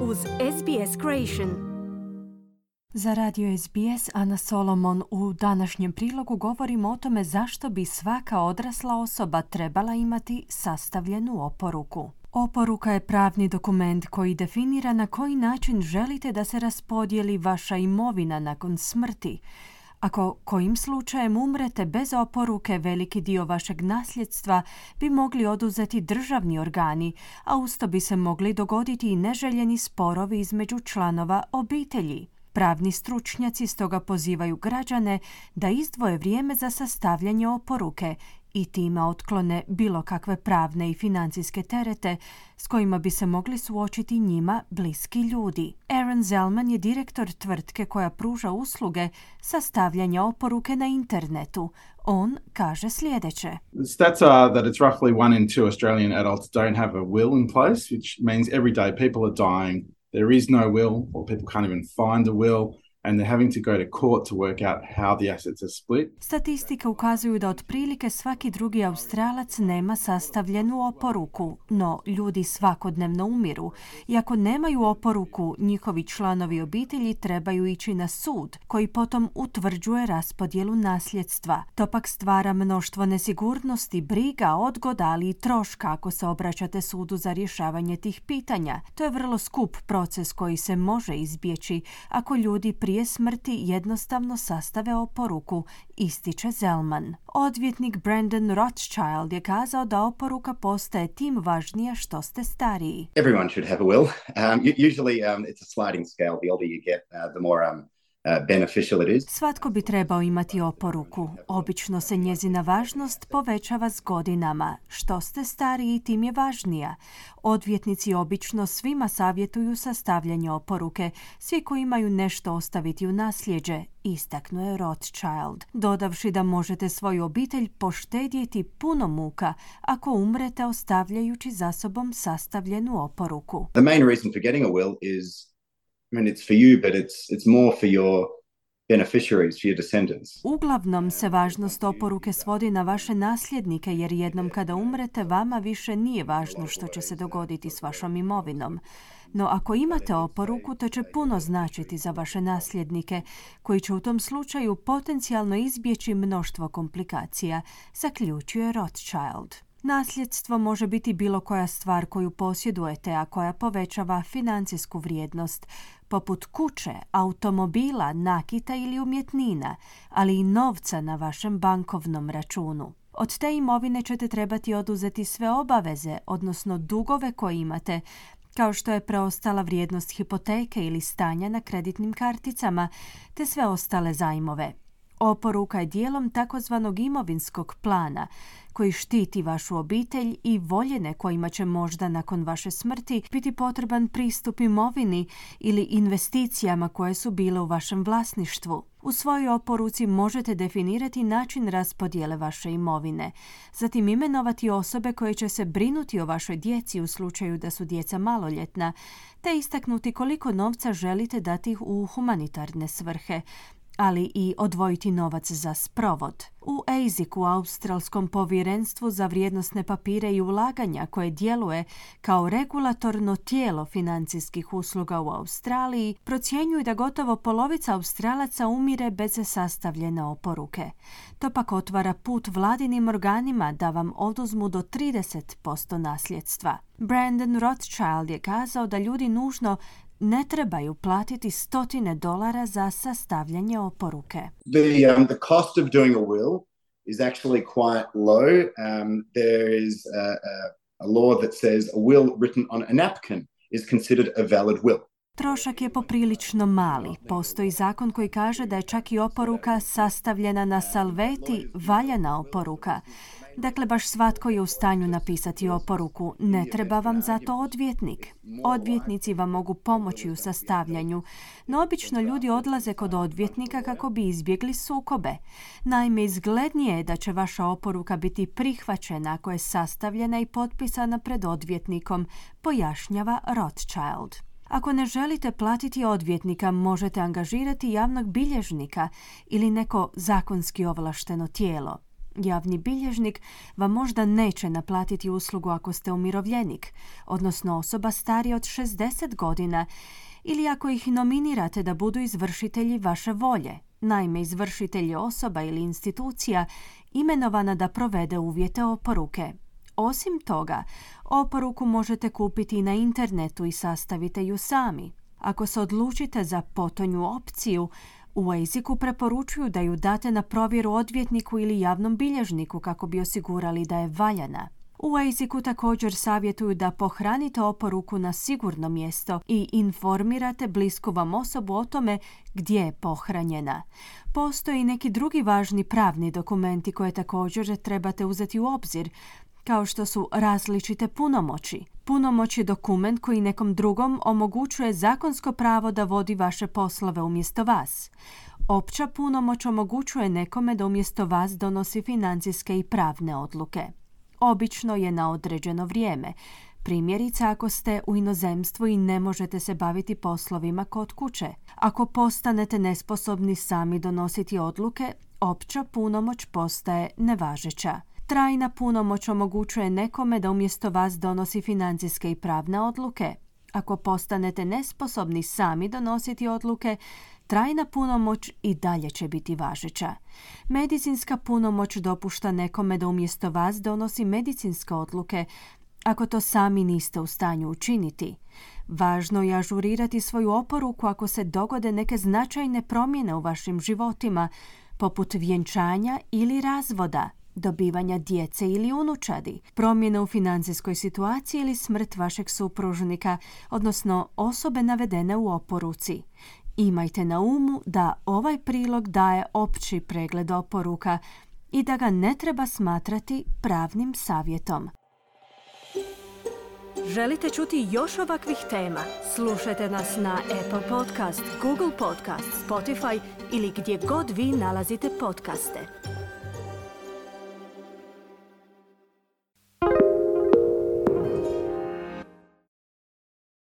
uz SBS Creation. Za radio SBS Ana Solomon u današnjem prilogu govorimo o tome zašto bi svaka odrasla osoba trebala imati sastavljenu oporuku. Oporuka je pravni dokument koji definira na koji način želite da se raspodijeli vaša imovina nakon smrti. Ako kojim slučajem umrete bez oporuke, veliki dio vašeg nasljedstva bi mogli oduzeti državni organi, a usto bi se mogli dogoditi i neželjeni sporovi između članova obitelji. Pravni stručnjaci stoga pozivaju građane da izdvoje vrijeme za sastavljanje oporuke i time otklone bilo kakve pravne i financijske terete s kojima bi se mogli suočiti njima bliski ljudi. Aaron Zellman je direktor tvrtke koja pruža usluge sastavljanja oporuke na internetu. On kaže sljedeće. Stats are that it's roughly one in two Australian adults don't have a will in place, which means every day people are dying. There is no will, or people can't even find a will. And they're having to go to court to work out how the assets are split. Statistike ukazuju da otprilike svaki drugi Australac nema sastavljenu oporuku, no ljudi svakodnevno umiru i ako nemaju oporuku, njihovi članovi obitelji trebaju ići na sud koji potom utvrđuje raspodjelu nasljedstva. To pak stvara mnoštvo nesigurnosti, briga, odgoda, ali i troška ako se obraćate sudu za rješavanje tih pitanja. To je vrlo skup proces koji se može izbjeći ako ljudi prije smrti jednostavno sastave oporuku, ističe Zelman. Odvjetnik Brandon Rothschild je kazao da oporuka postaje tim važnija što ste stariji. Everyone should have a will. Um, usually um, it's a sliding scale. The older you get, uh, the more um, Uh, beneficial it is. Svatko bi trebao imati oporuku. Obično se njezina važnost povećava s godinama. Što ste stariji, tim je važnija. Odvjetnici obično svima savjetuju sastavljanje oporuke. Svi koji imaju nešto ostaviti u nasljeđe, istaknuo je Rothschild, dodavši da možete svoju obitelj poštedjeti puno muka ako umrete ostavljajući za sobom sastavljenu oporuku. The main reason for getting a will is Mean, it's for you, but it's it's more for your. Uglavnom se važnost oporuke svodi na vaše nasljednike, jer jednom kada umrete, vama više nije važno što će se dogoditi s vašom imovinom. No ako imate oporuku, to će puno značiti za vaše nasljednike, koji će u tom slučaju potencijalno izbjeći mnoštvo komplikacija, zaključuje Rothschild. Nasljedstvo može biti bilo koja stvar koju posjedujete, a koja povećava financijsku vrijednost, poput kuće, automobila, nakita ili umjetnina, ali i novca na vašem bankovnom računu. Od te imovine ćete trebati oduzeti sve obaveze, odnosno dugove koje imate, kao što je preostala vrijednost hipoteke ili stanja na kreditnim karticama, te sve ostale zajmove. Oporuka je dijelom takozvanog imovinskog plana koji štiti vašu obitelj i voljene kojima će možda nakon vaše smrti biti potreban pristup imovini ili investicijama koje su bile u vašem vlasništvu. U svojoj oporuci možete definirati način raspodjele vaše imovine, zatim imenovati osobe koje će se brinuti o vašoj djeci u slučaju da su djeca maloljetna, te istaknuti koliko novca želite dati u humanitarne svrhe, ali i odvojiti novac za sprovod. U ASIC, u Australskom povjerenstvu za vrijednosne papire i ulaganja koje djeluje kao regulatorno tijelo financijskih usluga u Australiji, procjenjuju da gotovo polovica Australaca umire bez sastavljene oporuke. To pak otvara put vladinim organima da vam oduzmu do 30% nasljedstva. Brandon Rothschild je kazao da ljudi nužno ne trebaju platiti stotine dolara za sastavljanje oporuke. The, um, the cost of doing a will is actually quite low. Um, there is a, a, a law that says a will written on a napkin is considered a valid will. Trošak je poprilično mali. Postoji zakon koji kaže da je čak i oporuka sastavljena na salveti valjana oporuka. Dakle, baš svatko je u stanju napisati oporuku. Ne treba vam za to odvjetnik. Odvjetnici vam mogu pomoći u sastavljanju, no obično ljudi odlaze kod odvjetnika kako bi izbjegli sukobe. Naime, izglednije je da će vaša oporuka biti prihvaćena ako je sastavljena i potpisana pred odvjetnikom, pojašnjava Rothschild. Ako ne želite platiti odvjetnika, možete angažirati javnog bilježnika ili neko zakonski ovlašteno tijelo. Javni bilježnik vam možda neće naplatiti uslugu ako ste umirovljenik, odnosno osoba starija od 60 godina, ili ako ih nominirate da budu izvršitelji vaše volje. Naime, izvršitelj je osoba ili institucija imenovana da provede uvjete oporuke. Osim toga, oporuku možete kupiti na internetu i sastavite ju sami. Ako se odlučite za potonju opciju, u ASIC-u preporučuju da ju date na provjeru odvjetniku ili javnom bilježniku kako bi osigurali da je valjana. U ASIC-u također savjetuju da pohranite oporuku na sigurno mjesto i informirate blisku vam osobu o tome gdje je pohranjena. Postoje neki drugi važni pravni dokumenti koje također trebate uzeti u obzir, kao što su različite punomoći. Punomoć je dokument koji nekom drugom omogućuje zakonsko pravo da vodi vaše poslove umjesto vas. Opća punomoć omogućuje nekome da umjesto vas donosi financijske i pravne odluke. Obično je na određeno vrijeme. Primjerice ako ste u inozemstvu i ne možete se baviti poslovima kod kuće. Ako postanete nesposobni sami donositi odluke, opća punomoć postaje nevažeća. Trajna punomoć omogućuje nekome da umjesto vas donosi financijske i pravne odluke. Ako postanete nesposobni sami donositi odluke, trajna punomoć i dalje će biti važeća. Medicinska punomoć dopušta nekome da umjesto vas donosi medicinske odluke, ako to sami niste u stanju učiniti. Važno je ažurirati svoju oporuku ako se dogode neke značajne promjene u vašim životima, poput vjenčanja ili razvoda dobivanja djece ili unučadi, promjene u financijskoj situaciji ili smrt vašeg supružnika, odnosno osobe navedene u oporuci. Imajte na umu da ovaj prilog daje opći pregled oporuka i da ga ne treba smatrati pravnim savjetom. Želite čuti još ovakvih tema? Slušajte nas na Apple Podcast, Google Podcast, Spotify ili gdje god vi nalazite podcaste.